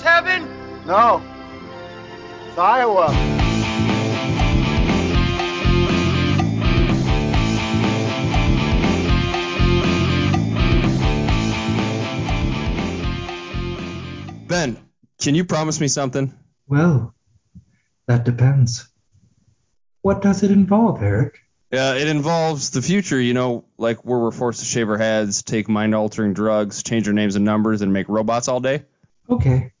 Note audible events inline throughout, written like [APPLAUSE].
this heaven? No. It's Iowa. Ben, can you promise me something? Well, that depends. What does it involve, Eric? Uh, it involves the future, you know, like where we're forced to shave our heads, take mind altering drugs, change our names and numbers, and make robots all day. Okay.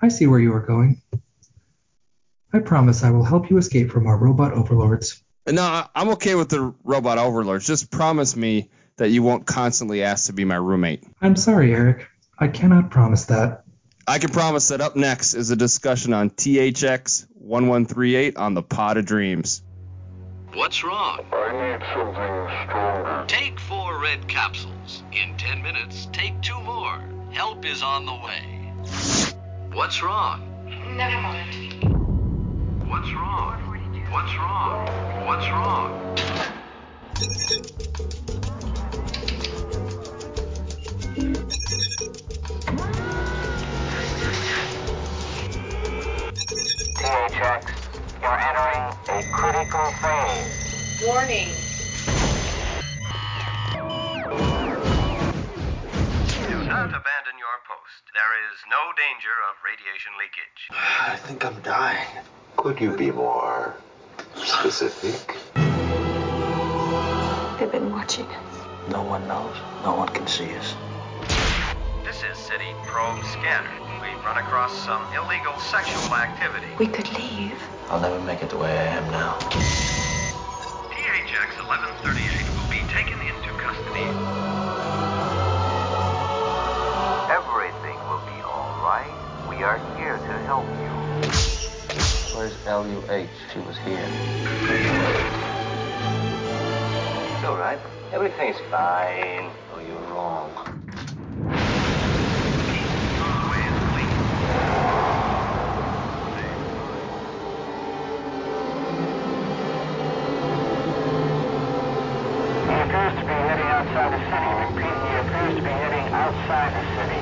I see where you are going. I promise I will help you escape from our robot overlords. No, I- I'm okay with the robot overlords. Just promise me that you won't constantly ask to be my roommate. I'm sorry, Eric. I cannot promise that. I can promise that up next is a discussion on THX 1138 on the Pod of Dreams. What's wrong? I need something stronger. Take four red capsules. In 10 minutes, take two more. Help is on the way. What's wrong? Never mind. What's wrong? What's wrong? What's wrong? THX, you're entering a critical phase. Warning. Abandon your post. There is no danger of radiation leakage. [SIGHS] I think I'm dying. Could you be more specific? They've been watching us. No one knows. No one can see us. This is City Probe Scanner. We've run across some illegal sexual activity. We could leave. I'll never make it the way I am now. THX 1138 will be taken into custody. We are here to help you. Where's LUH? She was here. It's alright. Everything's fine. Oh, you're wrong. He appears to be heading outside the city. Repeat, he appears to be heading outside the city.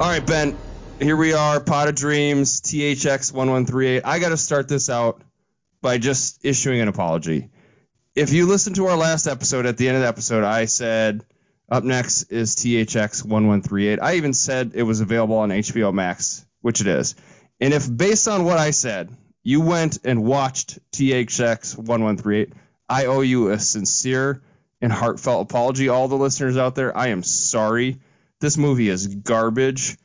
All right, Ben. Here we are, Pod of Dreams, THX 1138. I got to start this out by just issuing an apology. If you listen to our last episode, at the end of the episode, I said up next is THX 1138. I even said it was available on HBO Max, which it is. And if based on what I said, you went and watched THX 1138, I owe you a sincere and heartfelt apology. All the listeners out there, I am sorry. This movie is garbage,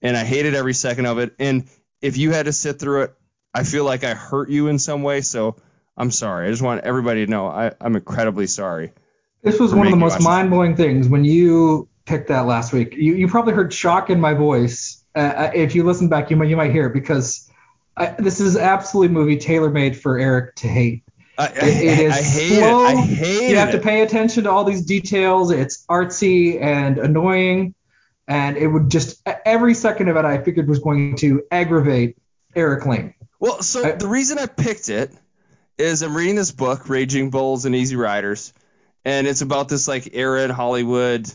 and I hated every second of it. And if you had to sit through it, I feel like I hurt you in some way. So I'm sorry. I just want everybody to know I, I'm incredibly sorry. This was one of the most mind blowing things when you picked that last week. You, you probably heard shock in my voice. Uh, Uh, if you listen back, you might you might hear it because I, this is absolutely a movie tailor made for Eric to hate. I, I, It, it is I hate slow. it. I hate you have it. to pay attention to all these details. It's artsy and annoying, and it would just every second of it I figured was going to aggravate Eric Laine. Well, so I- the reason I picked it is I'm reading this book, Raging Bulls and Easy Riders, and it's about this like era in Hollywood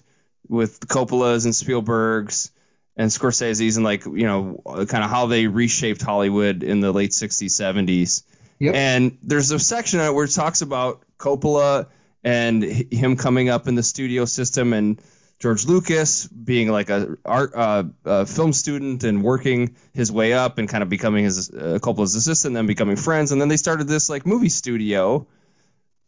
with Coppola's and Spielberg's and Scorsese's and like you know kind of how they reshaped Hollywood in the late 60s, 70s. Yep. And there's a section where it talks about Coppola and him coming up in the studio system and George Lucas being like a art uh, a film student and working his way up and kind of becoming his uh, Coppola's assistant, then becoming friends, and then they started this like movie studio,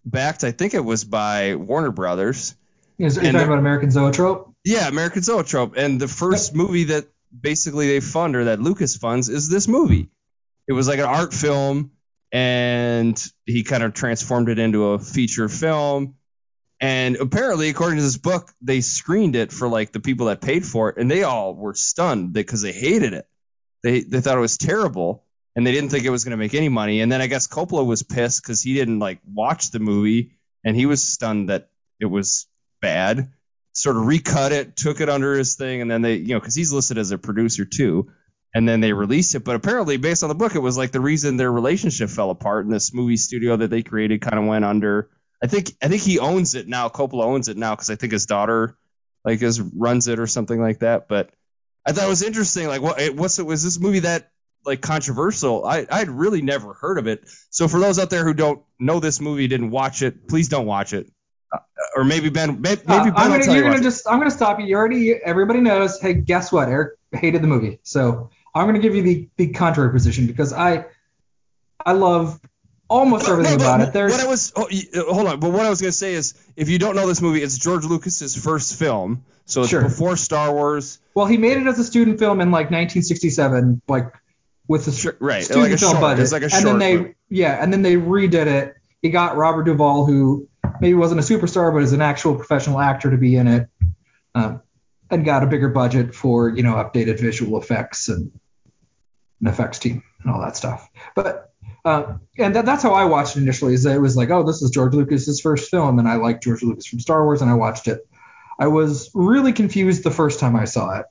backed I think it was by Warner Brothers. Is, are you And talking about American Zoetrope? Yeah, American Zoetrope, and the first movie that basically they fund or that Lucas funds is this movie. It was like an art film, and he kind of transformed it into a feature film. And apparently, according to this book, they screened it for like the people that paid for it, and they all were stunned because they hated it. They they thought it was terrible, and they didn't think it was going to make any money. And then I guess Coppola was pissed because he didn't like watch the movie, and he was stunned that it was bad. Sort of recut it, took it under his thing, and then they, you know, because he's listed as a producer too, and then they released it. But apparently, based on the book, it was like the reason their relationship fell apart, and this movie studio that they created kind of went under. I think I think he owns it now. Coppola owns it now because I think his daughter like is runs it or something like that. But I thought it was interesting. Like, what what's it? Was this movie that like controversial? I I'd really never heard of it. So for those out there who don't know this movie, didn't watch it, please don't watch it. Uh, or maybe Ben, maybe, Uh, maybe Ben I'm gonna, you're you. gonna just I'm gonna stop you. You already everybody knows. Hey, guess what? Eric hated the movie, so I'm gonna give you the the contrary position because I I love almost everything No, about it. There's what I was oh, uh, hold on, but what I was gonna say is, if you don't know this movie, it's George Lucas's first film, so it's Sure. before Star Wars. well, he made it as a student film in like 1967, like with a Sure, right, student like a film short. budget. It's like a and then they movie. yeah, and then they redid it. He got Robert Duvall, who maybe wasn't a superstar, but is an actual professional actor to be in it, um, and got a bigger budget for you know updated visual effects and an effects team and all that stuff. But uh, and that, that's how I watched it initially. Is that it was like, oh, this is George Lucas's first film, and I like George Lucas from Star Wars, and I watched it. I was really confused the first time I saw it.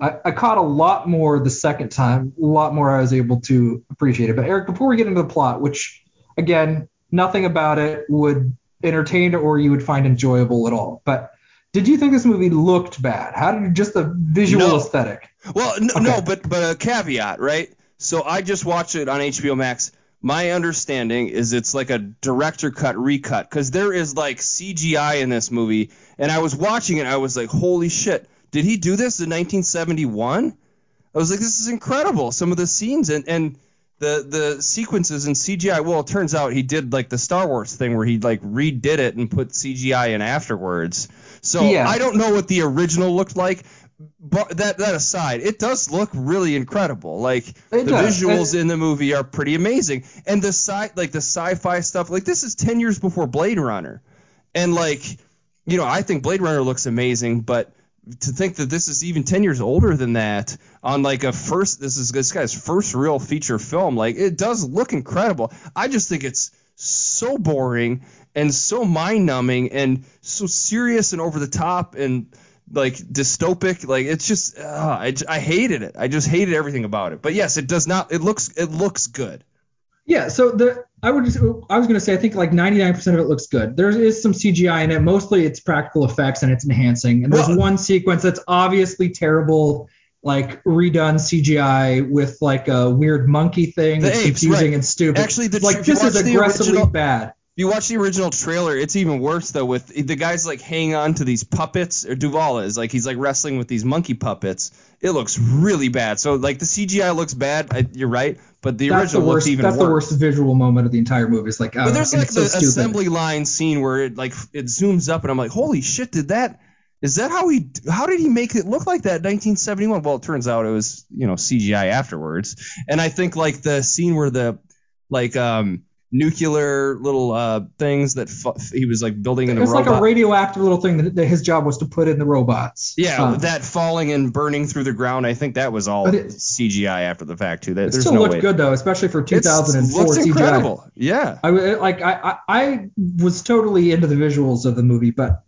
I, I caught a lot more the second time, a lot more I was able to appreciate it. But Eric, before we get into the plot, which again, nothing about it would entertain or you would find enjoyable at all. But did you think this movie looked bad? How did you just the visual No. aesthetic? Well, no, Okay. no, but but a caveat, right? So I just watched it on HBO Max. My understanding is it's like a director cut recut because there is like CGI in this movie, and I was watching it. I was like, holy shit, did he do this in 1971? I was like, this is incredible. Some of the scenes and and the the sequences in CGI. Well, it turns out he did like the Star Wars thing where he like redid it and put CGI in afterwards. So Yeah. I don't know what the original looked like. But that that aside, it does look really incredible. Like It the does. visuals It- in the movie are pretty amazing, and the sci like the sci-fi stuff. Like this is ten years before Blade Runner, and like you know I think Blade Runner looks amazing, but to think that this is even 10 years older than that on like a first this is this guy's first real feature film like it does look incredible i just think it's so boring and so mind-numbing and so serious and over the top and like dystopic like it's just uh, I, I hated it i just hated everything about it but yes it does not it looks it looks good Yeah, so the I would just I was gonna say I think like 99% of it looks good. There is some CGI in it. Mostly it's practical effects and it's enhancing. And there's Well- one sequence that's obviously terrible, like redone CGI with like a weird monkey thing The that's apes, confusing right. and stupid. Actually, the- like this is aggressively original- bad. If you watch the original trailer, it's even worse though. With the guys like hanging on to these puppets, or Duvall is like he's like wrestling with these monkey puppets. It looks really bad. So like the CGI looks bad. I, you're right, but the That's the original worst. looks even That's worse. the worst visual moment of the entire movie. It's like, oh, But there's and like it's so the assembly line scene where it like it zooms up, and I'm like, holy shit, did that? Is that how he? How did he make it look like that? 1971. Well, it turns out it was you know CGI afterwards. And I think like the scene where the like um nuclear little uh things that he was like building in a robot. It's robot. like a radioactive little thing that, that his job was to put in the robots. yeah, Um, that falling and burning through the ground. I think that was all it- CGI after the fact too. That it still no looked way. good though, especially for It's- 2004 looks CGI. incredible. Yeah. I like I, I I was totally into the visuals of the movie, but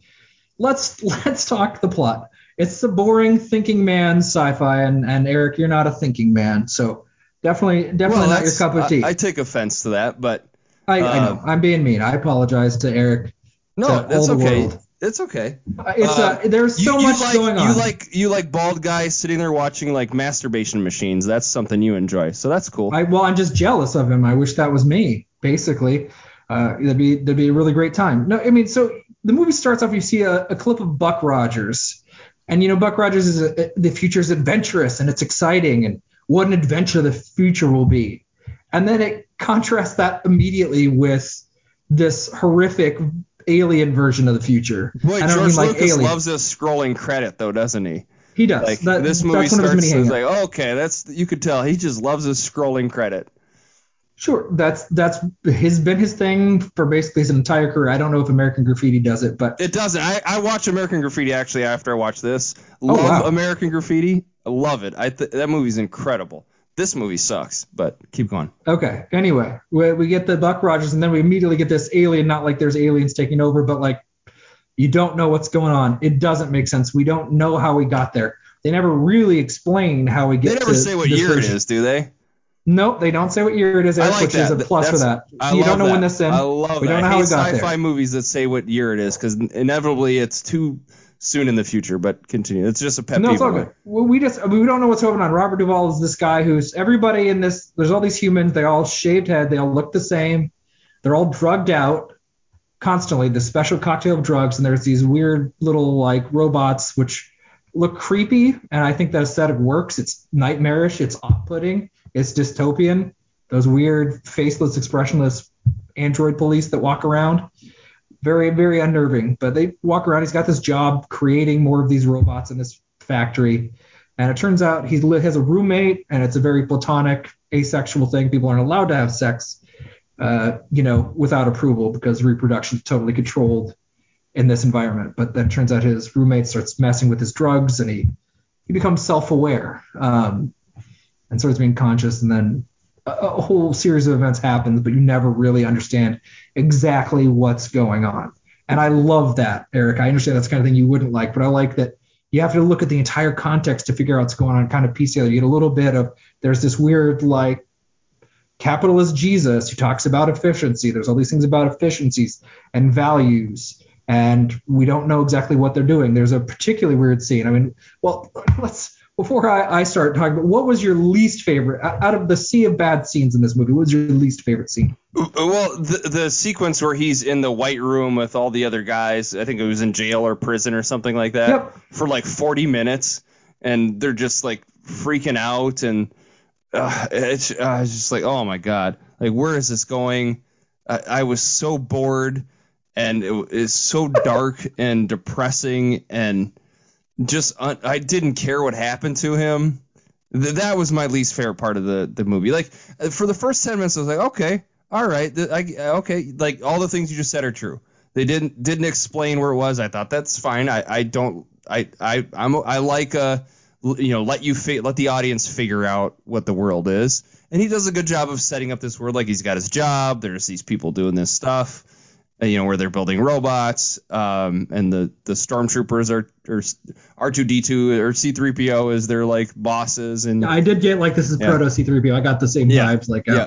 let's [LAUGHS] let's talk the plot. It's the boring thinking man sci-fi, and and Eric, you're not a thinking man, so definitely definitely Well, not your cup of tea. I, I take offense to that, but I, uh, know I'm being mean. I apologize to Eric. no, to that's okay. world. It's okay. Uh, It's Uh, uh, there's so you, much like, going on. You like you like bald guys sitting there watching like masturbation machines. That's something you enjoy. So that's cool. I well, I'm just jealous of him. I wish that was me. Basically, uh, that'd be that'd be a really great time. No, I mean, so the movie starts off. You see a, a clip of Buck Rogers, and you know Buck Rogers is a, the future's adventurous and it's exciting, and what an adventure the future will be. And then it contrasts that immediately with this horrific alien version of the future. Boy, George mean like Lucas alien. loves this scrolling credit though, doesn't he? he does. Like That- this movie that's one of his starts as like, okay, that's you could tell he just loves his scrolling credit. Sure, that's that's his been his thing for basically his entire career. I don't know if American Graffiti does it, but It doesn't. I, I watch American Graffiti actually after I watch this. Oh, Love wow. American Graffiti. I love it. I th- that movie's incredible. This movie sucks, but keep going. okay. Anyway, we, we get the Buck Rogers, and then we immediately get this alien. Not like there's aliens taking over, but like you don't know what's going on. It doesn't make sense. We don't know how we got there. They never really explain how we get. There. They never say what year it is, do they? Nope, they don't say what year it is, Eric, like which is a plus for that. I you don't know that. when this in. I love we that. don't know I how hate we got sci-fi there. movies that say what year it is because inevitably it's too soon in the future. But continue. It's just a pet No, peeve. it's all good. Well, we just we don't know what's going on. Robert Duvall is this guy who's everybody in this. There's all these humans. They all shaved head. They all look the same. They're all drugged out constantly. The special cocktail of drugs, and there's these weird little like robots which look creepy. And I think that aesthetic works. It's nightmarish. It's off-putting. It's dystopian. Those weird faceless, expressionless android police that walk around very very unnerving but they walk around he's got this job creating more of these robots in this factory. And it turns out he has a roommate and it's a very platonic asexual thing. People aren't allowed to have sex uh, you know without approval because reproduction is totally controlled in this environment. But then it turns out his roommate starts messing with his drugs and he he becomes self-aware um, and starts being conscious and then a, whole series of events happens but you never really understand exactly what's going on. And I love that, Eric. I understand that's kind of thing you wouldn't like, but I like that you have to look at the entire context to figure out what's going on, kind of piece together. You get a little bit of there's this weird like capitalist Jesus who talks about efficiency. There's all these things about efficiencies and values, and we don't know exactly what they're doing. There's a particularly weird scene. I mean, well, [LAUGHS] let's before I, I start talking, but what was your least favorite out of the sea of bad scenes in this movie? What was your least favorite scene? Well, the the sequence where he's in the white room with all the other guys, I think it was in jail or prison or something like that, Yep. for like 40 minutes, and they're just like freaking out, and uh, it's uh, it's just like, oh my god, like where is this going? I, I was so bored, and it is so dark and depressing, and just un- I didn't care what happened to him. Th- that was my least favorite part of the the movie. Like uh, for the first 10 minutes, I was like, okay, all right, th- I, okay, like all the things you just said are true. They didn't didn't explain where it was. I thought that's fine. I, I don't I I I'm I like uh you know let you fi- let the audience figure out what the world is, and he does a good job of setting up this world. Like he's got his job. There's these people doing this stuff. Uh, You know where they're building robots, um, and the the stormtroopers are or R2D2 or C3PO is their like bosses, and I did get like this is Yeah. proto C3PO. I got the same Yeah. vibes. Like uh, Yeah.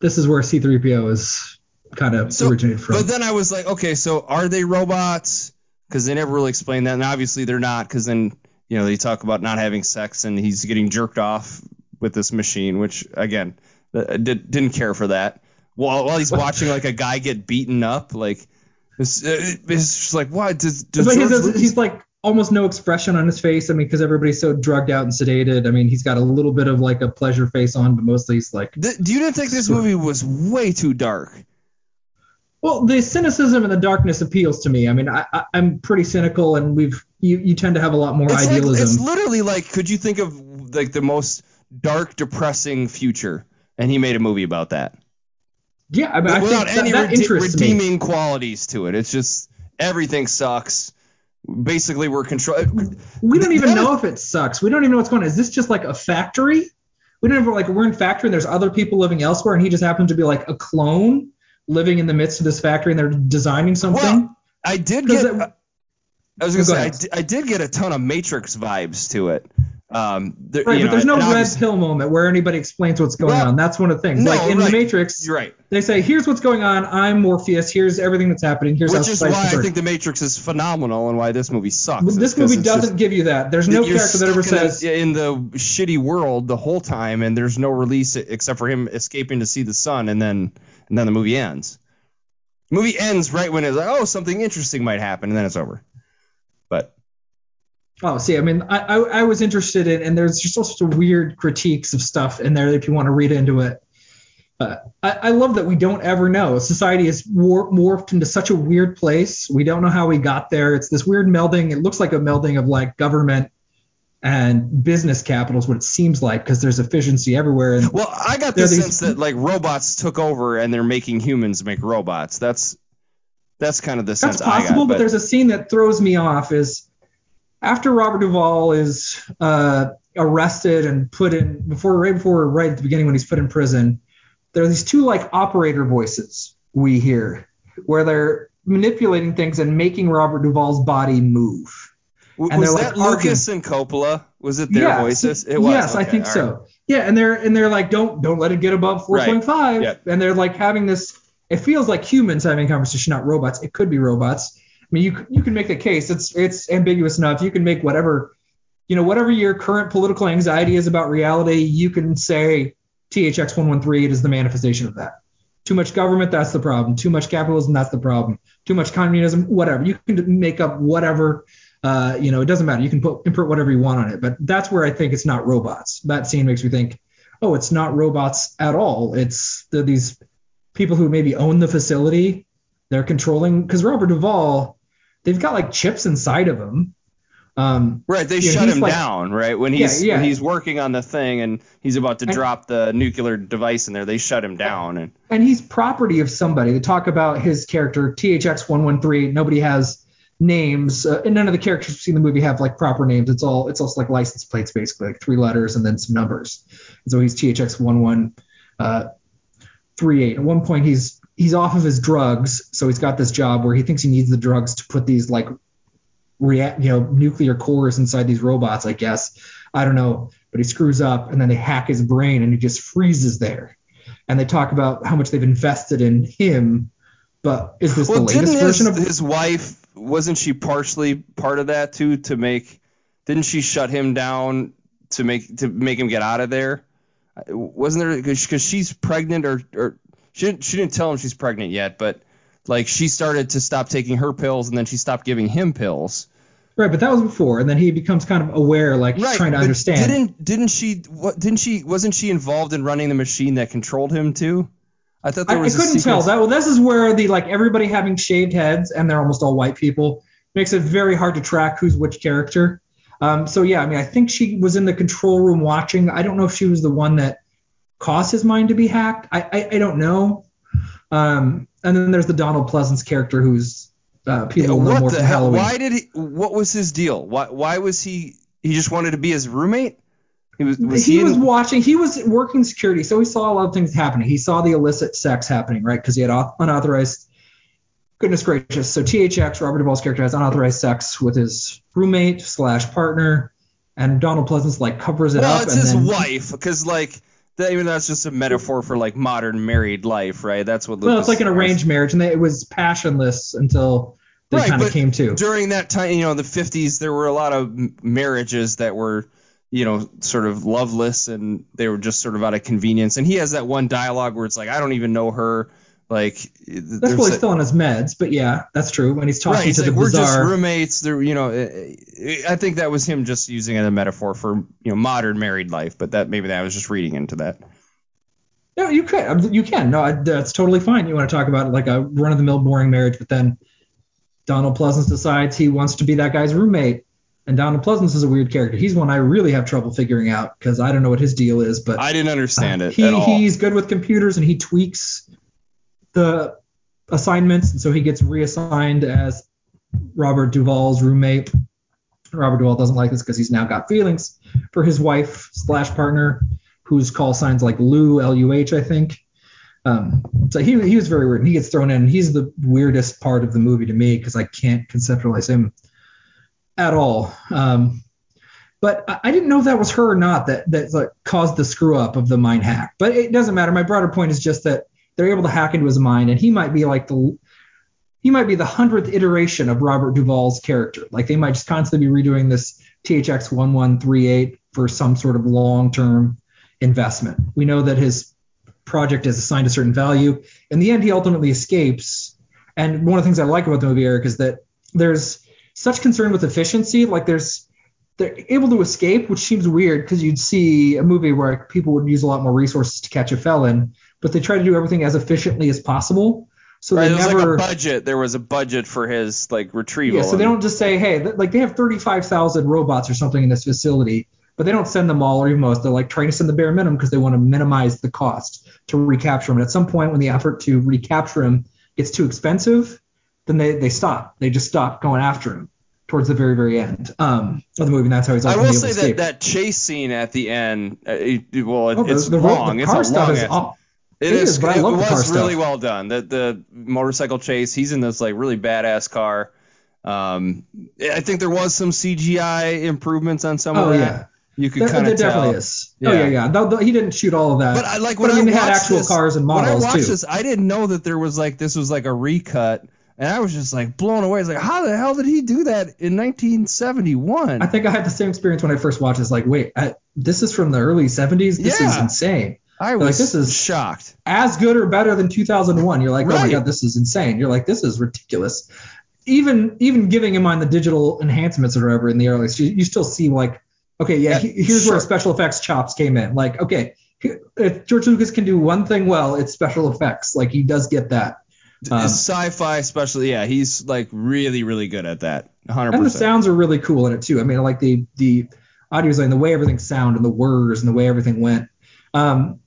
this is where C3PO is kind of So- originated from. But then I was like, okay, so are they robots? Because they never really explained that, and obviously they're not. Because then you know they talk about not having sex, and he's getting jerked off with this machine, which again, uh, did, didn't care for that. While while he's watching like a guy get beaten up, like it's, uh, it's just like what does, does But he George he's like almost no expression on his face. I mean, because everybody's so drugged out and sedated. I mean, he's got a little bit of like a pleasure face on, but mostly he's like, do you didn't think this movie was way too dark? well, the cynicism and the darkness appeals to me. I mean, I, I'm pretty cynical, and we've you, you tend to have a lot more It's like idealism. it's literally like could you think of like the most dark, depressing future, and he made a movie about that. Yeah, I mean, I without think any that, that rede- interests me. redeeming qualities to it. It's just everything sucks. Basically, we're control. We don't even know if it sucks. We don't even know what's going on. Is this just like a factory? We don't even like we're in factory and there's other people living elsewhere and he just happened to be like a clone living in the midst of this factory and they're designing something. Well, I did get. it- I was gonna Go say I I did get a ton of Matrix vibes to it. Um, there, right, you but know, there's no red pill moment where anybody explains what's going Well, on. That's one of the things. no, like in right. the Matrix, You're right. they say, "Here's what's going on. I'm Morpheus. Here's everything that's happening. Here's Which is why I think The Matrix is phenomenal and why this movie sucks. This movie doesn't just- give you that. There's no character that ever stuck in a- says, in the shitty world the whole time, and there's no release except for him escaping to see the sun, and then and then the movie ends. The movie ends right when it's like, oh, something interesting might happen, and then it's over. But Oh, see, I mean, I, I, I was interested in, and there's just all sorts of weird critiques of stuff in there if you want to read into it. Uh, I, I love that we don't ever know. Society is war- morphed into such a weird place. We don't know how we got there. It's this weird melding. It looks like a melding of like government and business capital is what it seems like because there's efficiency everywhere. And well, I got the these- sense that like robots took over and they're making humans make robots. That's that's kind of the sense That's possible, got. but, there's a scene that throws me off. Is after Robert Duvall is uh, arrested and put in before right before right at the beginning when he's put in prison, there are these two like operator voices we hear where they're manipulating things and making Robert Duvall's body move. W- was that like. Lucas and Coppola? Was it their voices? It was. Yes, I think so. right. Yeah, and they're and they're like, don't don't let it get above Right. 4.5. Yep. And they're like having this. It feels like humans having a conversation, not robots. It could be robots. I mean, you you can make the case. It's it's ambiguous enough. You can make whatever, you know, whatever your current political anxiety is about reality. You can say THX 113 is the manifestation of that. Too much government, that's the problem. Too much capitalism, that's the problem. Too much communism, whatever. You can make up whatever. Uh, you know, it doesn't matter. You can put imprint whatever you want on it. But that's where I think it's not robots. That scene makes me think, oh, it's not robots at all. It's the, these people who maybe own the facility. They're controlling because Robert Duvall, they've got like chips inside of him. Um, Right, they shut he's him like- down, right? When he's Yeah, yeah. when he's working on the thing and he's about to And- drop the nuclear device in there, they shut him down and and he's property of somebody. They talk about his character THX one one three. Nobody has names, uh, and none of the characters we see in the movie have like proper names. It's all it's also like license plates basically, like three letters and then some numbers. And so he's THX one one uh, three eight. At one point he's he's off of his drugs, so he's got this job where he thinks he needs the drugs to put these like react you know nuclear cores inside these robots. I guess I don't know, but he screws up and then they hack his brain and he just freezes there and they talk about how much they've invested in him. But is this well, the latest didn't his, version of his wife wasn't she partially part of that too to make didn't she shut him down to make to make him get out of there? Wasn't there because she's pregnant or or she didn't, she didn't tell him she's pregnant yet, but like she started to stop taking her pills and then she stopped giving him pills. right? But that was before, and then he becomes kind of aware, like Right, trying to understand. Didn't didn't she what didn't she wasn't she involved in running the machine that controlled him too? I thought there was a scene. I couldn't tell that. Well, this is where the like everybody having shaved heads and they're almost all white people makes it very hard to track who's which character. Um, so yeah, I mean, I think she was in the control room watching. I don't know if she was the one that caused his mind to be hacked. I I, I don't know. Um, and then there's the Donald Pleasence character who's uh, people Yeah, what more the hell? Halloween. Why did he? What was his deal? Why why was he? He just wanted to be his roommate. He was. Was he, he, was in- watching. He was working security, so he saw a lot of things happening. He saw the illicit sex happening, right? Because he had unauthorized. Goodness gracious! So THX, Robert Duvall's character, has unauthorized sex with his roommate slash partner, and Donald Pleasence like covers it well, up. it's and his then, wife, because like that, even that's just a metaphor for like modern married life, right? That's what. Well, it's like an arranged marriage, and they, it was passionless until they Right, kind of came to. during that time, you know, the 50s, there were a lot of marriages that were, you know, sort of loveless and they were just sort of out of convenience. And he has that one dialogue where it's like, I don't even know her. Like, That's while he's a- still on his meds, but yeah, that's true. When he's talking right, to like the we're just roommates. There, you know, I think that was him just using it as a metaphor for you know modern married life. But that maybe that I was just reading into that. No, you could. Uh, you can. No, I- that's totally fine. You want to talk about like a run of the mill boring marriage, but then Donald Pleasence decides he wants to be that guy's roommate. And Donald Pleasence is a weird character. He's one I really have trouble figuring out because I don't know what his deal is, but I didn't understand uh, it he at all. he's good with computers and he tweaks the assignments, and so he gets reassigned as Robert Duvall's roommate. Robert Duvall doesn't like this because he's now got feelings for his wife slash partner, whose call signs like Lou L U H I think. Um, so he he was very weird. And he gets thrown in. He's the weirdest part of the movie to me because I can't conceptualize him at all. Um, but I, didn't know if that was her or not that that like, caused the screw up of the mind hack. But it doesn't matter. My broader point is just that they're able to hack into his mind, and he might be like the he might be the hundredth iteration of Robert Duvall's character. Like they might just constantly be redoing this THX one one three eight for some sort of long term investment. We know that his project is assigned a certain value. In the end, he ultimately escapes. And one of the things I like about the movie, Eric, is that there's such concern with efficiency. Like there's they're able to escape, which seems weird because you'd see a movie where people would use a lot more resources to catch a felon, but they try to do everything as efficiently as possible. So Right, they there was never like a budget. There was a budget for his like retrieval. yeah, so they don't just say, hey, th- like they have 35,000 robots or something in this facility, but they don't send them all or even most. They're like trying to send the bare minimum because they want to minimize the cost to recapture them. And at some point, when the effort to recapture them gets too expensive, then they, they stop. They just stop going after him towards the very, very end um, of the movie. And that's how he's I ultimately will say that escape. that chase scene at the end, uh, it, well, it, Oh, the- it's the, long. The it's a stuff long. is aw- It It is, is, but I it love the was car really stuff. well done. The the motorcycle chase. He's in this like really badass car. Um, I think there was some CGI improvements on some Oh of that. yeah, You could kind of tell. definitely is. Oh Yeah. yeah, yeah. Though- though he didn't shoot all of that. But I like But when I mean, I they had actual this, cars and models When models I watched too. this, I didn't know that there was like this was like a recut, and I was just like blown away. It's like, how the hell did he do that in 1971? I think I had the same experience when I first watched. it. It's like, wait, I, this is from the early 70s. This is insane. I like, was this is- shocked. As good or better than 2001. You're like, oh my god, this is insane. You're like, this is ridiculous. Even even giving in mind the digital enhancements or whatever in the early, you, you still see like, okay, yeah, Yeah, he- here's sure. where special effects chops came in. Like, okay, if George Lucas can do one thing well, it's special effects. Like he does get that. Um, Sci-fi, especially, yeah, he's like really, really good at that. 100%. and the sounds are really cool in it too. I mean, like the the audio design, the way everything sounded, and the words, and the way everything went. Um,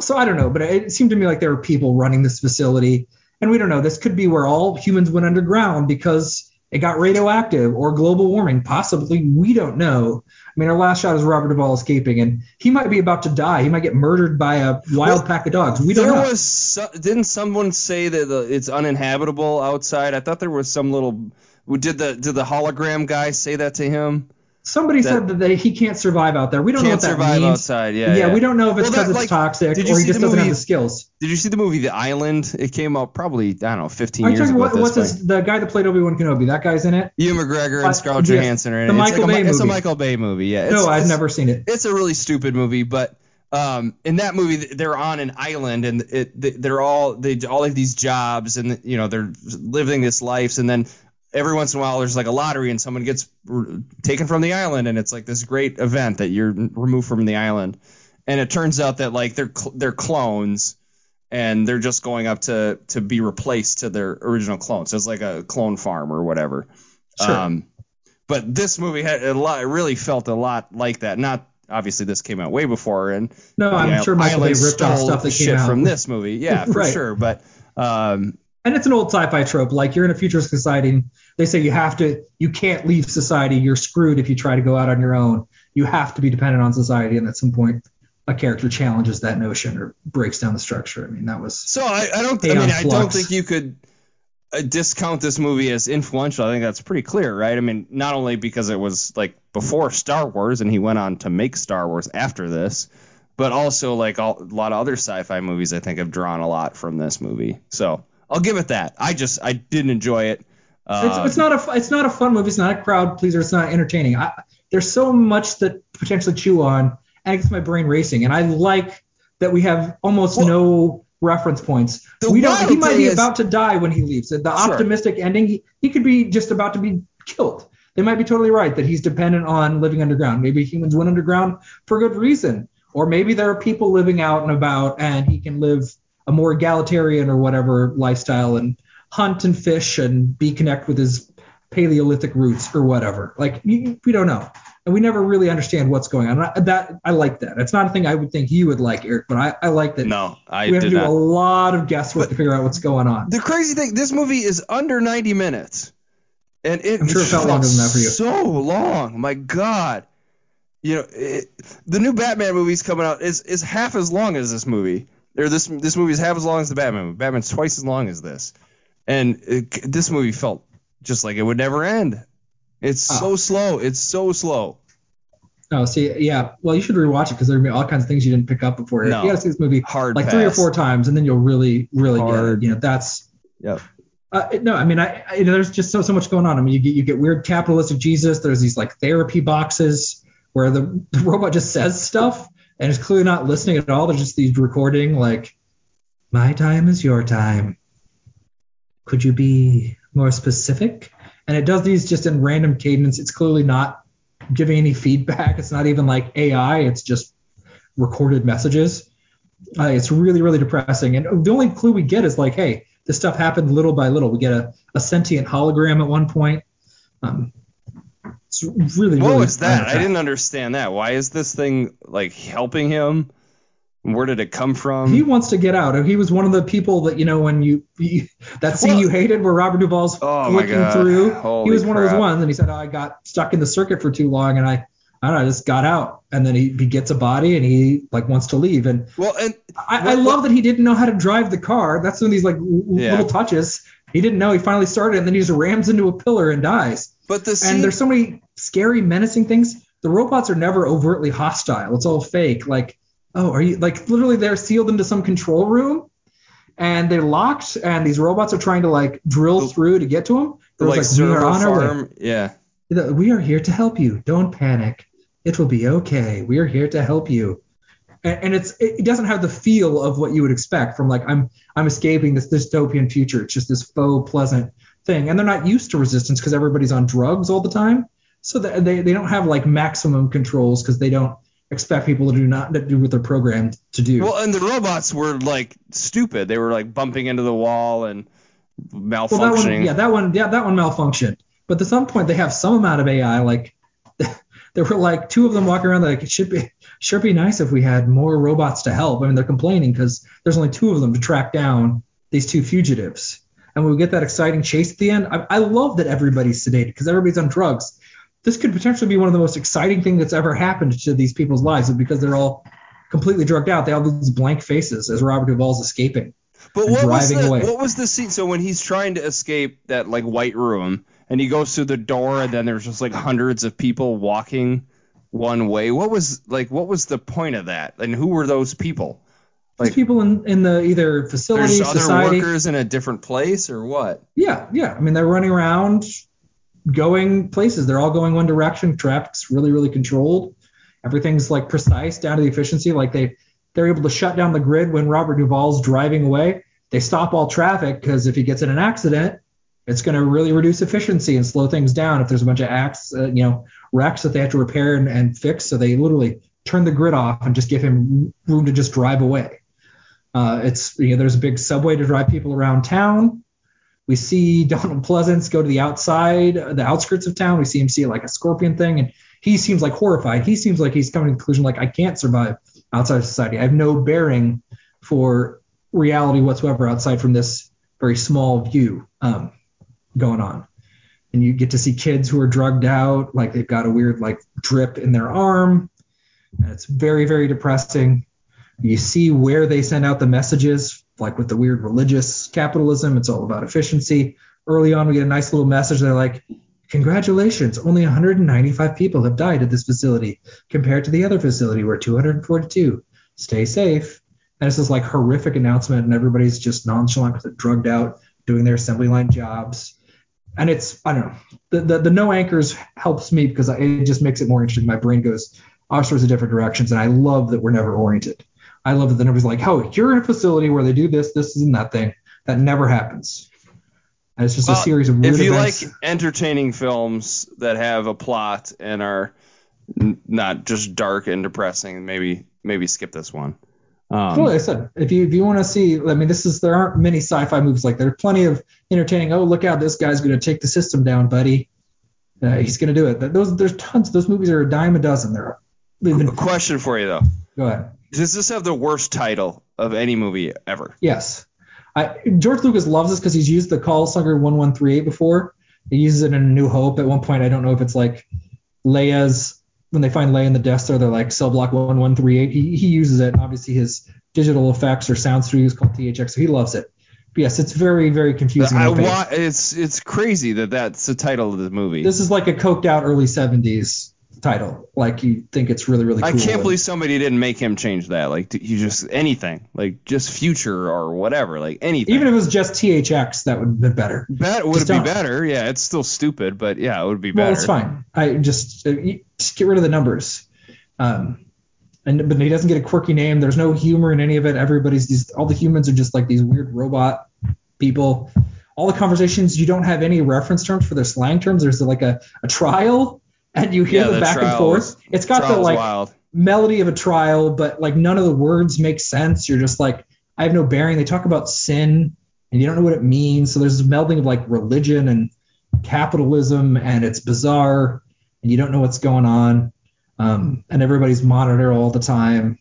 so I don't know, but it seemed to me like there were people running this facility, and we don't know. This could be where all humans went underground because it got radioactive or global warming. Possibly, we don't know. I mean, our last shot is Robert Duvall escaping, and he might be about to die. He might get murdered by a wild Well, pack of dogs. We don't there know. was so, didn't someone say that the, it's uninhabitable outside? I thought there was some little. Did the did the hologram guy say that to him? Somebody that- said that they, he can't survive out there. We don't know what that survive means. outside. Yeah, yeah, yeah. we don't know if it's Well, because that, it's like, toxic or he just doesn't have the skills. Did you see the movie The Island? It came out probably I don't know 15 Are years ago. what, what's his, the guy that played Obi Wan Kenobi? That guy's in it. Ewan McGregor and Scarlett yeah, Johansson are in the. Michael it's like Bay a, It's a. Michael Bay movie. Yeah. It's, no, I've never seen it. It's a really stupid movie, but um, in that movie they're on an island and it they- they're all they all have these jobs and you know they're living this lives and then every once in a while there's like a lottery and someone gets r- taken from the island and it's like this great event that you're removed from the island and it turns out that like they're cl- they're clones and they're just going up to to be replaced to their original clone so it's like a clone farm or whatever Sure. um, but this movie had a lot. It really felt a lot like that. Not obviously this came out way before, and No, I'm sure Michael Bay ripped off stuff that shit came out. from this movie. Yeah, [LAUGHS] for Right. sure. But um, and it's an old sci-fi trope. Like you're in a futuristic society, they say you have to, you can't leave society. You're screwed if you try to go out on your own. You have to be dependent on society, and at some point, a character challenges that notion or breaks down the structure. I mean, that was so I, I don't. I mean, I don't think you could uh, discount this movie as influential. I think that's pretty clear, right? I mean, not only because it was like before Star Wars, and he went on to make Star Wars after this, but also like all, a lot of other sci-fi movies. I think have drawn a lot from this movie. So I'll give it that. I just I didn't enjoy it. It's, Um, it's not a it's not a fun movie. It's not a crowd pleaser. It's not entertaining. I, there's so much that potentially chew on, and it gets my brain racing. And I like that we have almost Well, no reference points. We don't. He might be is- about to die when he leaves. The optimistic ending. He, he could be just about to be killed. They might be totally right that he's dependent on living underground. Maybe humans went underground for good reason, or maybe there are people living out and about, and he can live a more egalitarian or whatever lifestyle and hunt and fish and be connect with his Paleolithic roots or whatever. Like we don't know, and we never really understand what's going on. I- That I like that. It's not a thing I would think you would like, Eric, but I, I like that. no, I we have to do not. a lot of guesswork to figure out what's going on. The crazy thing, this movie is under 90 minutes, and it, I'm sure it felt longer than that for you. So long, my God. You know, it, the new Batman movie's coming out is is half as long as this movie. Or this this movie is half as long as the Batman movie. Batman's twice as long as this, and it, this movie felt just like it would never end. It's so Oh. slow. It's so slow. Oh, see, yeah. Well, you should rewatch it because there'll be all kinds of things you didn't pick up before. No. You got to see this movie Hard like three or four times, and then you'll really, really get Hard. it. You know, that's Yep. Uh, no, I mean, I, I you know, there's just so so much going on. I mean, you get you get weird capitalistic Jesus. There's these like therapy boxes where the, [LAUGHS] the robot just says stuff and is clearly not listening at all. There's just these recording like, "My time is your time. Could you be more specific?" And it does these just in random cadence. It's clearly not giving any feedback. It's not even like AI. It's just recorded messages. Uh, it's really, really depressing. And the only clue we get is like, hey, this stuff happened little by little. We get a, a sentient hologram at one point. Um, it's really, What really was that? I didn't understand that. Why is this thing like helping him? Where did it come from? He wants to get out. He was one of the people that you know when you, you that scene Well- you hated where Robert Duvall's Oh flicking through. Holy he was one of crap. those ones, and he said, oh, "I got stuck in the circuit for too long, and I, I don't know, I just got out." And then he, he gets a body, and he like wants to leave. And well, and I, I What- love that he didn't know how to drive the car. That's one of these like Yeah. little touches. He didn't know. He finally started, and then he just rams into a pillar and dies. But the scene, And there's so many scary, menacing things. The robots are never overtly hostile. It's all fake. Like, oh, are you like literally they're sealed into some control room, and they're locked, and these robots are trying to like drill through to get to them. There like, was, we are on our way. yeah. We are here to help you. Don't panic. It will be okay. We are here to help you. And, and it's it doesn't have the feel of what you would expect from like I'm I'm escaping this dystopian future. It's just this faux pleasant thing. And they're not used to resistance because everybody's on drugs all the time. So they, they don't have like maximum controls because they don't expect people to do not to do what they're programmed to do. Well, and the robots were like stupid. They were like bumping into the wall and malfunctioning. Well, that one, yeah, that one, yeah, that one malfunctioned. But at some point, they have some amount of AI. Like [LAUGHS] there were like two of them walking around. Like it should be sure be nice if we had more robots to help. I mean, they're complaining because there's only two of them to track down these two fugitives. And we get that exciting chase at the end, I, I love that everybody's sedated because everybody's on drugs. This could potentially be one of the most exciting things that's ever happened to these people's lives because they're all completely drugged out. They all have these blank faces as Robert Duvall's escaping. But what was the away. what was the scene? So when he's trying to escape that like white room and he goes through the door and then there's just like hundreds of people walking one way. What was like what was the point of that? And who were those people? These Like people in, in the either facility, there's other society. workers in a different place or what? Yeah, yeah. I mean, they're running around, going places. They're all going one direction. Traffic's really, really controlled. Everything's like precise down to the efficiency. Like they, they're able to shut down the grid when Robert Duvall's driving away. They stop all traffic because if he gets in an accident, it's going to really reduce efficiency and slow things down. If there's a bunch of acts, uh, you know, wrecks that they have to repair and, and fix, so they literally turn the grid off and just give him room to just drive away. Uh, it's you know, there's a big subway to drive people around town. We see [LAUGHS] Donald Pleasence go to the outside, the outskirts of town. We see him see like a scorpion thing, and he seems like horrified. He seems like he's coming to the conclusion like I can't survive outside of society. I have no bearing for reality whatsoever outside from this very small view um, going on. And you get to see kids who are drugged out, like they've got a weird like drip in their arm. And it's very, very depressing. You see where they send out the messages, like with the weird religious capitalism. It's all about efficiency. Early on, we get a nice little message. They're like, Congratulations, only 195 people have died at this facility compared to the other facility where 242. Stay safe. And it's this like horrific announcement, and everybody's just nonchalant because they're drugged out, doing their assembly line jobs. And it's, I don't know, the, the, the no anchors helps me because it just makes it more interesting. My brain goes all sorts of different directions, and I love that we're never oriented. I love that nobody's like, oh, you're in a facility where they do this, this, and that thing. That never happens. And it's just a series of weird if you events. like entertaining films that have a plot and are n- not just dark and depressing, maybe maybe skip this one. Um, Well, like I said, if you if you want to see, I mean, this is there aren't many sci-fi movies like there are plenty of entertaining. Oh, look out, this guy's going to take the system down, buddy. Uh, he's going to do it. Those there's tons. Those movies are a dime a dozen. They're they've a been, question for you though: go ahead. Does this have the worst title of any movie ever? Yes, I, George Lucas loves this because he's used the call slugger 1138 before. He uses it in A New Hope at one point. I don't know if it's like Leia's when they find Leia in the Death Star, they're like cell block 1138. He he uses it. Obviously, his digital effects or sound studio is called THX, so he loves it. But yes, it's very very confusing. I wa- it's it's crazy that that's the title of the movie. This is like a coked out early 70s title. Like you think it's really really cool. I can't believe somebody didn't make him change that. Like you just anything, like just future or whatever, like anything. even if it was just THX, that would have been better. Bet would be don't. better? Yeah, it's still stupid, but yeah, it would be better. Well, it's fine. I just uh, just get rid of the numbers. Um, and but he doesn't get a quirky name. There's no humor in any of it. Everybody's these all the humans are just like these weird robot people. All the conversations you don't have any reference terms for their slang terms. There's like a, a trial and you hear Yeah, the, the back and forth. It's got the like wild. melody of a trial, but like none of the words make sense. You're just like, I have no bearing. They talk about sin and you don't know what it means. So there's this melding of like religion and capitalism and it's bizarre and you don't know what's going on. Um, and everybody's monitored all the time.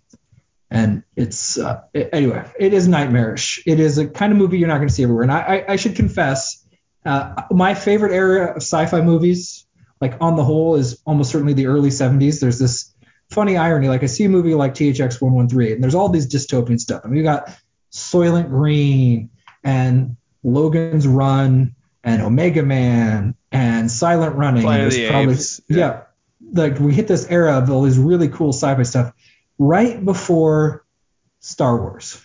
And it's uh, it- anyway, it is nightmarish. It is a kind of movie you're not going to see everywhere. And I, I, I should confess, uh, my favorite area of sci-fi movies, like on the whole, is almost certainly the early 70s. There's this funny irony. Like I see a movie like THX 1138, and there's all these dystopian stuff. I mean, we got Soylent Green and Logan's Run and Omega Man and Silent Running. Planet There's the Apes, yeah. yeah. Like we hit this era of all these really cool sci-fi stuff right before Star Wars.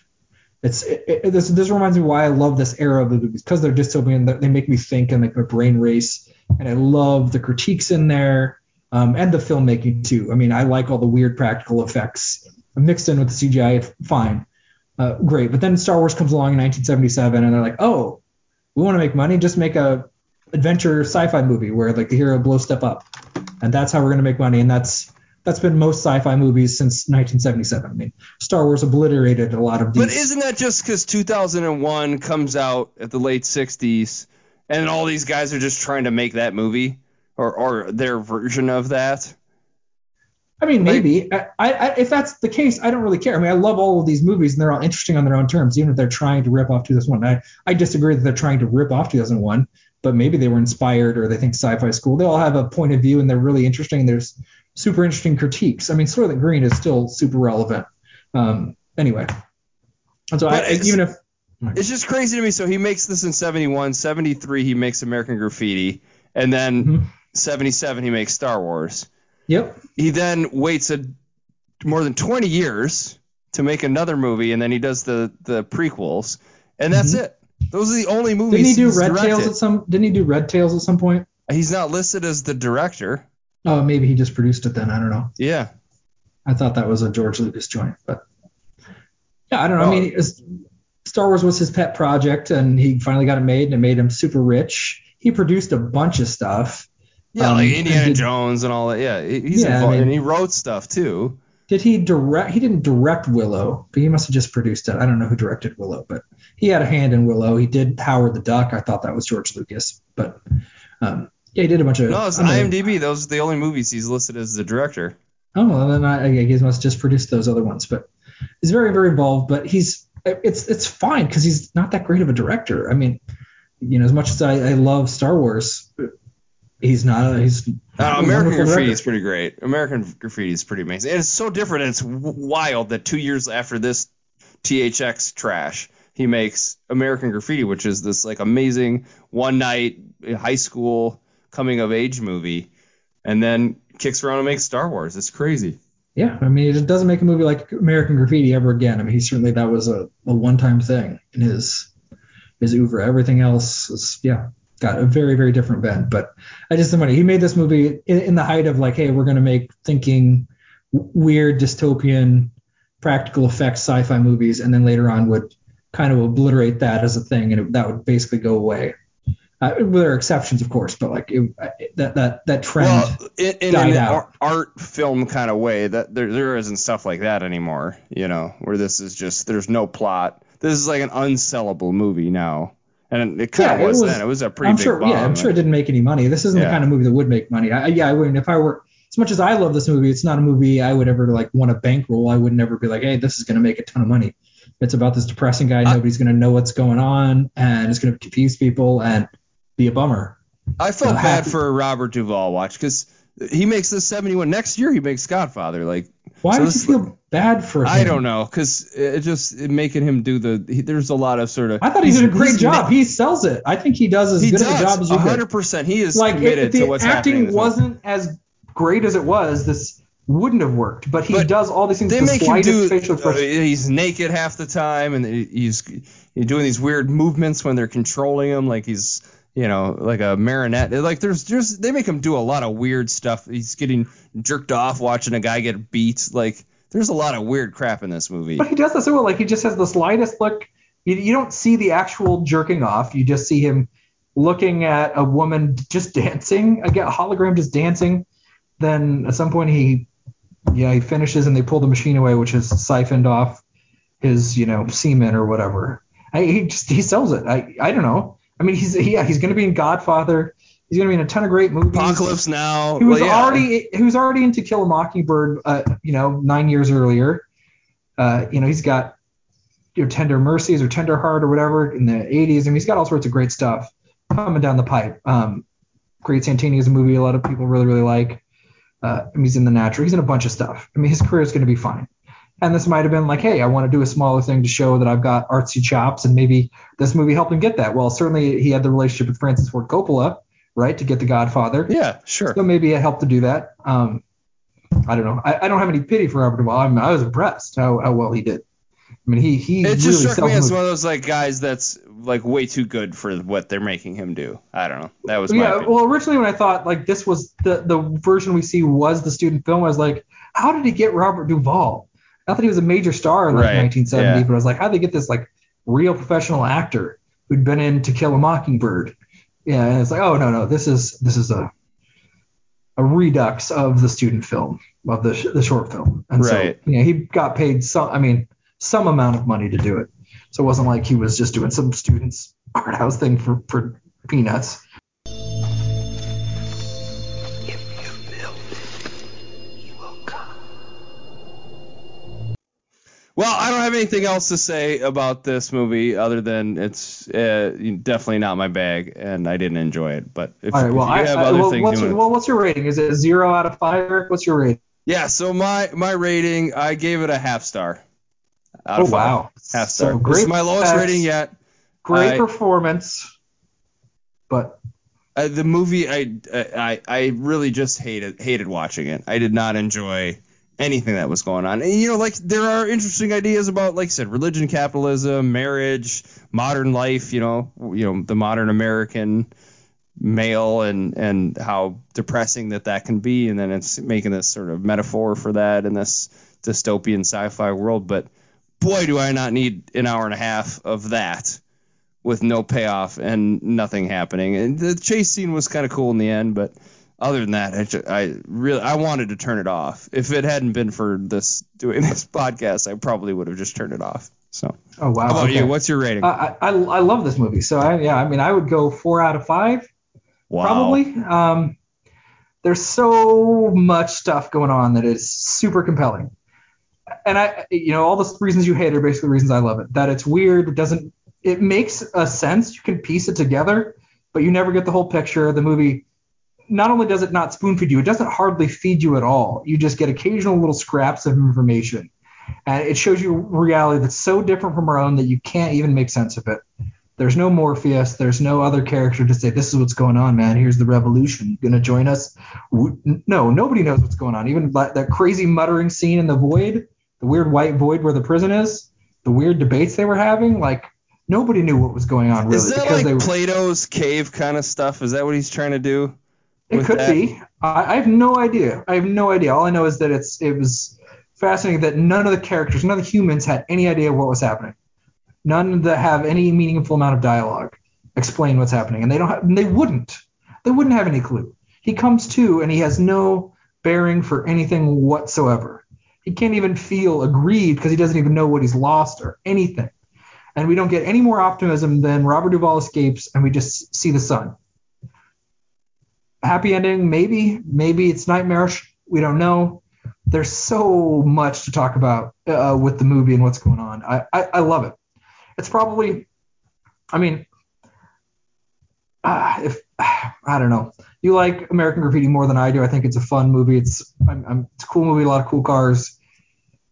It's it, it, this this reminds me why I love this era of the movies because they're dystopian. They make me think and like my brain race, and I love the critiques in there um, and the filmmaking too. I mean, I like all the weird practical effects mixed in with the CGI. Fine, uh, great. But then Star Wars comes along in 1977, and they're like, oh, we want to make money, just make a adventure sci-fi movie where like the hero blows stuff up, and that's how we're gonna make money. And that's that's been most sci-fi movies since 1977. I mean, Star Wars obliterated a lot of these. But isn't that just because 2001 comes out at the late 60s, and all these guys are just trying to make that movie or or their version of that? I mean, maybe. I, I, if that's the case, I don't really care. I mean, I love all of these movies, and they're all interesting on their own terms, even if they're trying to rip off 2001. I, I disagree that they're trying to rip off 2001, but maybe they were inspired or they think sci-fi is cool. They all have a point of view, and they're really interesting. There's super interesting critiques. I mean, Soylent Green is still super relevant. Um, anyway, and so I, even if It's just crazy to me. So he makes this in 71, 73 he makes American Graffiti, and then Mhm. 77 he makes Star Wars. yep, He then waits a more than 20 years to make another movie, and then he does the the prequels, and that's it. Those are the only movies Mm-hmm. didn't he do he's Red directed. Tails at some? Didn't he do Red Tails at some point? He's not listed as the director. Oh, maybe he just produced it then. I don't know. Yeah. I thought that was a George Lucas joint, but yeah, I don't know. Well- I mean, it's- Star Wars was his pet project, and he finally got it made, and it made him super rich. He produced a bunch of stuff. Yeah, Um, like and Indiana did- Jones and all that. Yeah, he- he's Yeah, I involved, mean- and he wrote stuff too. Did he direct? He didn't direct Willow, but he must have just produced it. I don't know who directed Willow, but he had a hand in Willow. He did Howard the Duck. I thought that was George Lucas, but um, yeah, he did a bunch of. No, it's I IMDb. Those are the only movies he's listed as the director. Oh, well, then I, I guess he must just produce those other ones. But he's very, very involved. But he's it's it's fine because he's not that great of a director. I mean, you know, as much as I, I love Star Wars, he's not. He's Uh, American Graffiti director. is pretty great. American Graffiti is pretty amazing. And it's so different. And it's wild that two years after this THX trash, he makes American Graffiti, which is this like amazing one night high school coming of age movie, and then kicks around and makes Star Wars. It's crazy. Yeah, I mean, it doesn't make a movie like American Graffiti ever again. I mean, he certainly that was a, a one-time thing in his his oeuvre. Everything else is yeah, got a very very different bend. But I just think. He made this movie in, in the height of like, hey, we're gonna make thinking weird dystopian practical effects sci-fi movies, and then later on would kind of obliterate that as a thing, and it, that would basically go away. Uh, there are exceptions, of course, but like it, that that that trend. Well, in, in died an out. ar- art film kind of way, that there there isn't stuff like that anymore. You know, where this is just there's no plot. This is like an unsellable movie now, and it kind of Yeah, it was, was- then. It was a pretty I'm big sure. bomb. Yeah, I'm sure it didn't make any money. This isn't Yeah. the kind of movie that would make money. I, yeah, I wouldn't. If I were as much as I love this movie, it's not a movie I would ever like want to bankroll. I would never be like, hey, this is going to make a ton of money. It's about this depressing guy. I- Nobody's going to know what's going on, and it's going to confuse people and be a bummer. I felt bad for Robert Duvall watch because he makes this 71 next year. He makes Godfather. Like Why So does this- he feel bad for him? I don't know because it just it making him do the. He, there's a lot of sort of. I thought he did a great job. he sells it. I think he does as he good does a job as you could. 100. percent He is like committed if the to what's happening. in acting wasn't as great as it was, this wouldn't have worked. But he But does all these things. they the make him do. uh, he's naked half the time, and he's he's doing these weird movements when they're controlling him, like he's you know like a marionette. Like there's just they make him do a lot of weird stuff. He's getting jerked off watching a guy get beat. Like there's a lot of weird crap in this movie. But he does this well. Like he just has the slightest look. You, you don't see the actual jerking off. You just see him looking at a woman just dancing. Again, a hologram just dancing. Then at some point he, yeah, he finishes and they pull the machine away, which has siphoned off his, you know, semen or whatever. I, he just he sells it. I I don't know. I mean, he's yeah, he's going to be in Godfather. He's going to be in a ton of great movies. Apocalypse Now. He was well, yeah. already he was already into Kill a Mockingbird, uh, you know, nine years earlier. Uh, you know, he's got your Tender Mercies or Tender Heart or whatever in the 80s. I mean, he's got all sorts of great stuff coming down the pipe. Um, Great Santini is a movie a lot of people really really like. Uh, I mean, he's in The Natural. He's in a bunch of stuff. I mean, his career is going to be fine. And this might have been like, hey, I want to do a smaller thing to show that I've got artsy chops, and maybe this movie helped him get that. Well, certainly he had the relationship with Francis Ford Coppola, right, to get The Godfather. Yeah, sure. So maybe it helped to do that. Um, I don't know. I, I don't have any pity for Robert Duvall. I'm, I was impressed how, how well he did. I mean, he he It really just struck me as one of those like guys that's like way too good for what they're making him do. I don't know. That was my yeah. opinion. Well, originally when I thought like this was the the version we see was the student film, I was like, how did he get Robert Duvall? Not that he was a major star in like Right, 1970, yeah. but I was like, how did they get this like real professional actor who'd been in To Kill a Mockingbird? Yeah, and it's like, oh no no, this is this is a a redux of the student film of the sh- the short film, and Right. so yeah, he got paid some. I mean, some amount of money to do it. So it wasn't like he was just doing some students art house thing for for peanuts. Well, I don't have anything else to say about this movie other than it's uh, definitely not my bag, and I didn't enjoy it. But if, right. Well, if you I, have I- other well, things, what's you your, well, what's your rating? Is it a zero out of five, Eric? What's your rating? yeah. So my my rating, I gave it a half star. Out Oh of five. wow. half So star. this is my lowest rating yet. Great I- performance, but Uh, the movie, I, I I really just hated hated watching it. I did not enjoy anything that was going on. And, you know, like there are interesting ideas about, like I said, religion, capitalism, marriage, modern life. You know, you know the modern American male and and how depressing that that can be. And then it's making this sort of metaphor for that in this dystopian sci-fi world. But boy, do I not need an hour and a half of that with no payoff and nothing happening. And the chase scene was kind of cool in the end, but other than that, I, ju- I really I wanted to turn it off. If it hadn't been for this doing [LAUGHS] this podcast, I probably would have just turned it off. So, oh wow. how about okay. you? What's your rating? I, I I love this movie. So I, yeah, I mean, I would go four out of five wow. probably. Um, there's so much stuff going on that is super compelling. And I, you know, all the reasons you hate are basically reasons I love it. That it's weird, it doesn't, it makes a sense. You can piece it together, but you never get the whole picture. The movie, not only does it not spoon feed you, it doesn't hardly feed you at all. You just get occasional little scraps of information, and it shows you reality that's so different from our own that you can't even make sense of it. There's no Morpheus. There's no other character to say, this is what's going on, man. Here's the revolution. You gonna join us? No, nobody knows what's going on. Even that crazy muttering scene in the void, the weird white void where the prison is, the weird debates they were having, like nobody knew what was going on really Is that like Plato's cave kind of stuff? Is that what he's trying to do? It could that? be. I, I have no idea. I have no idea. All I know is that it's it was fascinating that none of the characters, none of the humans had any idea of what was happening. None that have any meaningful amount of dialogue explain what's happening, and they don't. Have, and they wouldn't. They wouldn't have any clue. He comes to, and he has no bearing for anything whatsoever. He can't even feel aggrieved because he doesn't even know what he's lost or anything. And we don't get any more optimism than Robert Duvall escapes, and we just see the sun happy ending maybe maybe it's nightmarish we don't know. There's so much to talk about uh, with the movie and what's going on. I, I i love it. It's probably i mean uh, if i don't know. You like american graffiti more than i do. I think it's a fun movie. It's I'm, I'm, it's a cool movie a lot of cool cars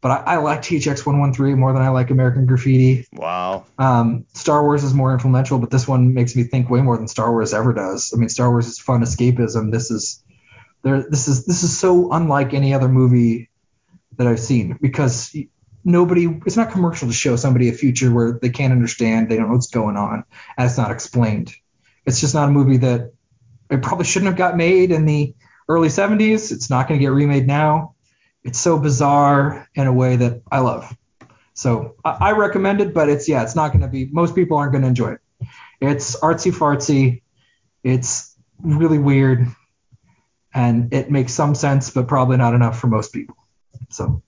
but I, I like THX 113 more than I like American Graffiti. Wow. Um, Star Wars is more influential, but this one makes me think way more than Star Wars ever does. I mean, Star Wars is fun escapism. This is there. This is this is so unlike any other movie that I've seen because nobody. It's not commercial to show somebody a future where they can't understand, they don't know what's going on, and it's not explained. It's just not a movie that it probably shouldn't have got made in the early 70s. It's not going to get remade now. It's so bizarre in a way that I love. So I, I recommend it, but it's yeah, it's not going to be. Most people aren't going to enjoy it. It's artsy fartsy. It's really weird, and it makes some sense, but probably not enough for most people. So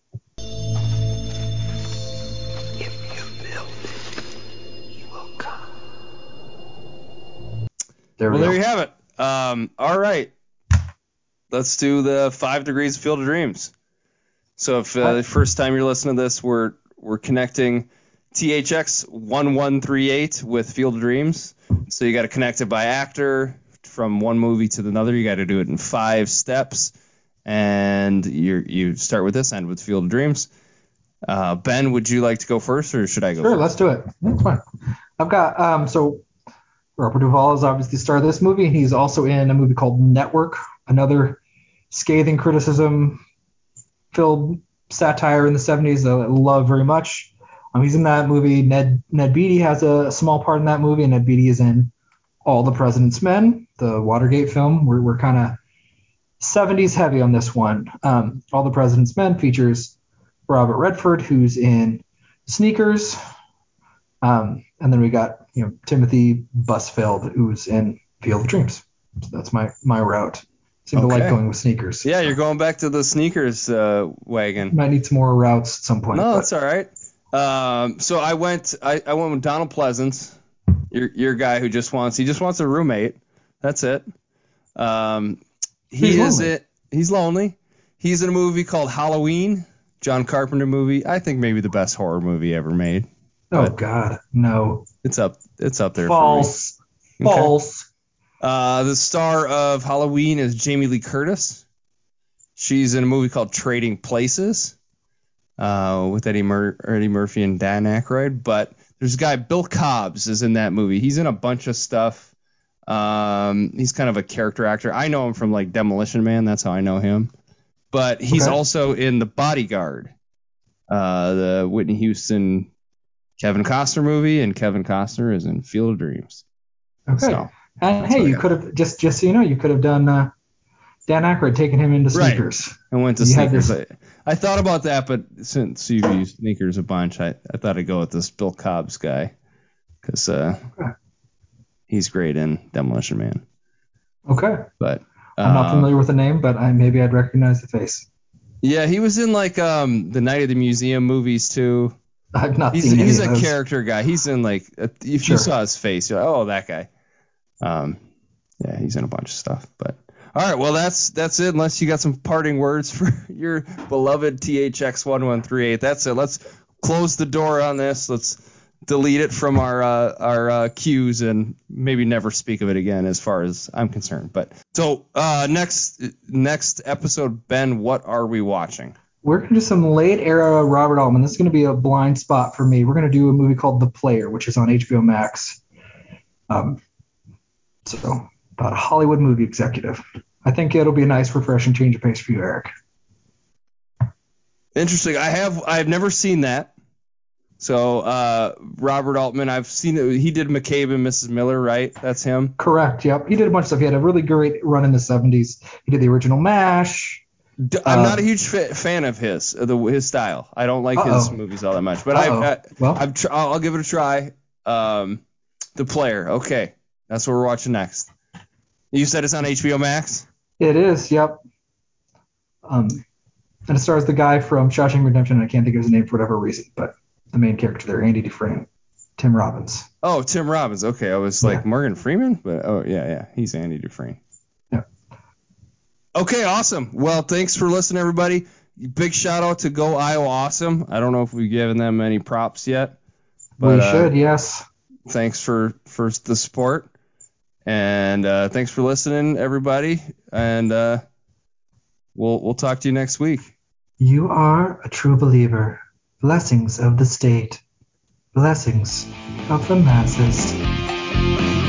If you build, he will come. there Well, we there you have it. Um, all right. Let's do the five degrees of field of dreams. So if uh, the first time you're listening to this, we're we're connecting THX 1138 with Field of Dreams. So you got to connect it by actor from one movie to another. You got to do it in five steps, and you you start with this, end with Field of Dreams. Uh, ben, would you like to go first, or should I go? Sure, first? let's do it. That's fine. I've got um so Robert Duvall is obviously the star of this movie. He's also in a movie called Network, another scathing criticism filled satire in the 70s that I love very much. Um, he's in that movie. Ned Ned Beatty has a small part in that movie, and Ned Beatty is in All the President's Men, the Watergate film. We're, we're kind of 70s heavy on this one. Um, All the President's Men features Robert Redford, who's in Sneakers, um, and then we got you know Timothy Busfield, who's in Field of Dreams. So that's my my route. Seem to like going with Sneakers. Yeah, you're going back to the sneakers uh, wagon. Might need some more routes at some point. No, but- that's all right. Um, so I went, I, I went with Donald Pleasence, your your guy who just wants, he just wants a roommate. That's it. Um, he He's is lonely. it. He's lonely. He's in a movie called Halloween, John Carpenter movie. I think maybe the best horror movie ever made. oh God, no. It's up, it's up there. False. For me. Okay. False. Uh, the star of Halloween is Jamie Lee Curtis. She's in a movie called Trading Places uh, with Eddie, Mur- Eddie Murphy and Dan Aykroyd. But there's a guy, Bill Cobbs, is in that movie. He's in a bunch of stuff. Um, he's kind of a character actor. I know him from like Demolition Man. That's how I know him. But he's Okay. also in The Bodyguard, uh, the Whitney Houston, Kevin Costner movie, and Kevin Costner is in Field of Dreams. Okay. So. And that's hey, you could have just just so you know, you could have done uh, Dan Aykroyd taking him into Right. Sneakers. I went to You sneakers. this- I, I thought about that, but since you've used sneakers a bunch, I, I thought I'd go with this Bill Cobbs guy because uh, Okay. he's great in Demolition Man. Okay. But I'm not uh, familiar with the name, but I maybe I'd recognize the face. Yeah, he was in like um the Night of the Museum movies too. I've not He's seen he's a those. character guy. He's in like if you saw his face, you're like, oh that guy. Um, yeah, he's in a bunch of stuff. But all right, well that's that's it. Unless you got some parting words for [LAUGHS] your beloved THX one one three eight. That's it. Let's close the door on this. Let's delete it from our uh, our uh, queues and maybe never speak of it again, as far as I'm concerned. But so uh, next next episode, Ben, what are we watching? We're gonna do some late era Robert Altman. This is gonna be a blind spot for me. We're gonna do a movie called The Player, which is on HBO Max. Um, so about a Hollywood movie executive. I think it'll be a nice, refreshing change of pace for you, Eric. Interesting. I have I've never seen that. So uh, Robert Altman, I've seen it. He did McCabe and Mrs. Miller, right? That's him. Correct. Yep. He did a bunch of stuff. He had a really great run in the 70s. He did the original MASH. I'm Uh, not a huge fa- fan of his the his style. I don't like his Uh-oh. movies all that much. But Uh-oh. I've, I, Well- I've tr- I'll, I'll give it a try. Um, the player. Okay, that's what we're watching next. You said it's on HBO Max. It is. Yep. Um, and it stars the guy from Shawshank Redemption. I can't think of his name for whatever reason, but the main character there, Andy Dufresne, Tim Robbins. Oh, Tim Robbins. Okay, I was like Morgan Freeman, but oh yeah, yeah, he's Andy Dufresne. Yeah. Okay, awesome. Well, thanks for listening, everybody. Big shout out to Go Iowa Awesome. I don't know if we've given them any props yet, but we uh, should. Yes. thanks for for the support, and uh, thanks for listening, everybody. And uh, we'll we'll talk to you next week. You are a true believer. Blessings of the state. Blessings of the masses.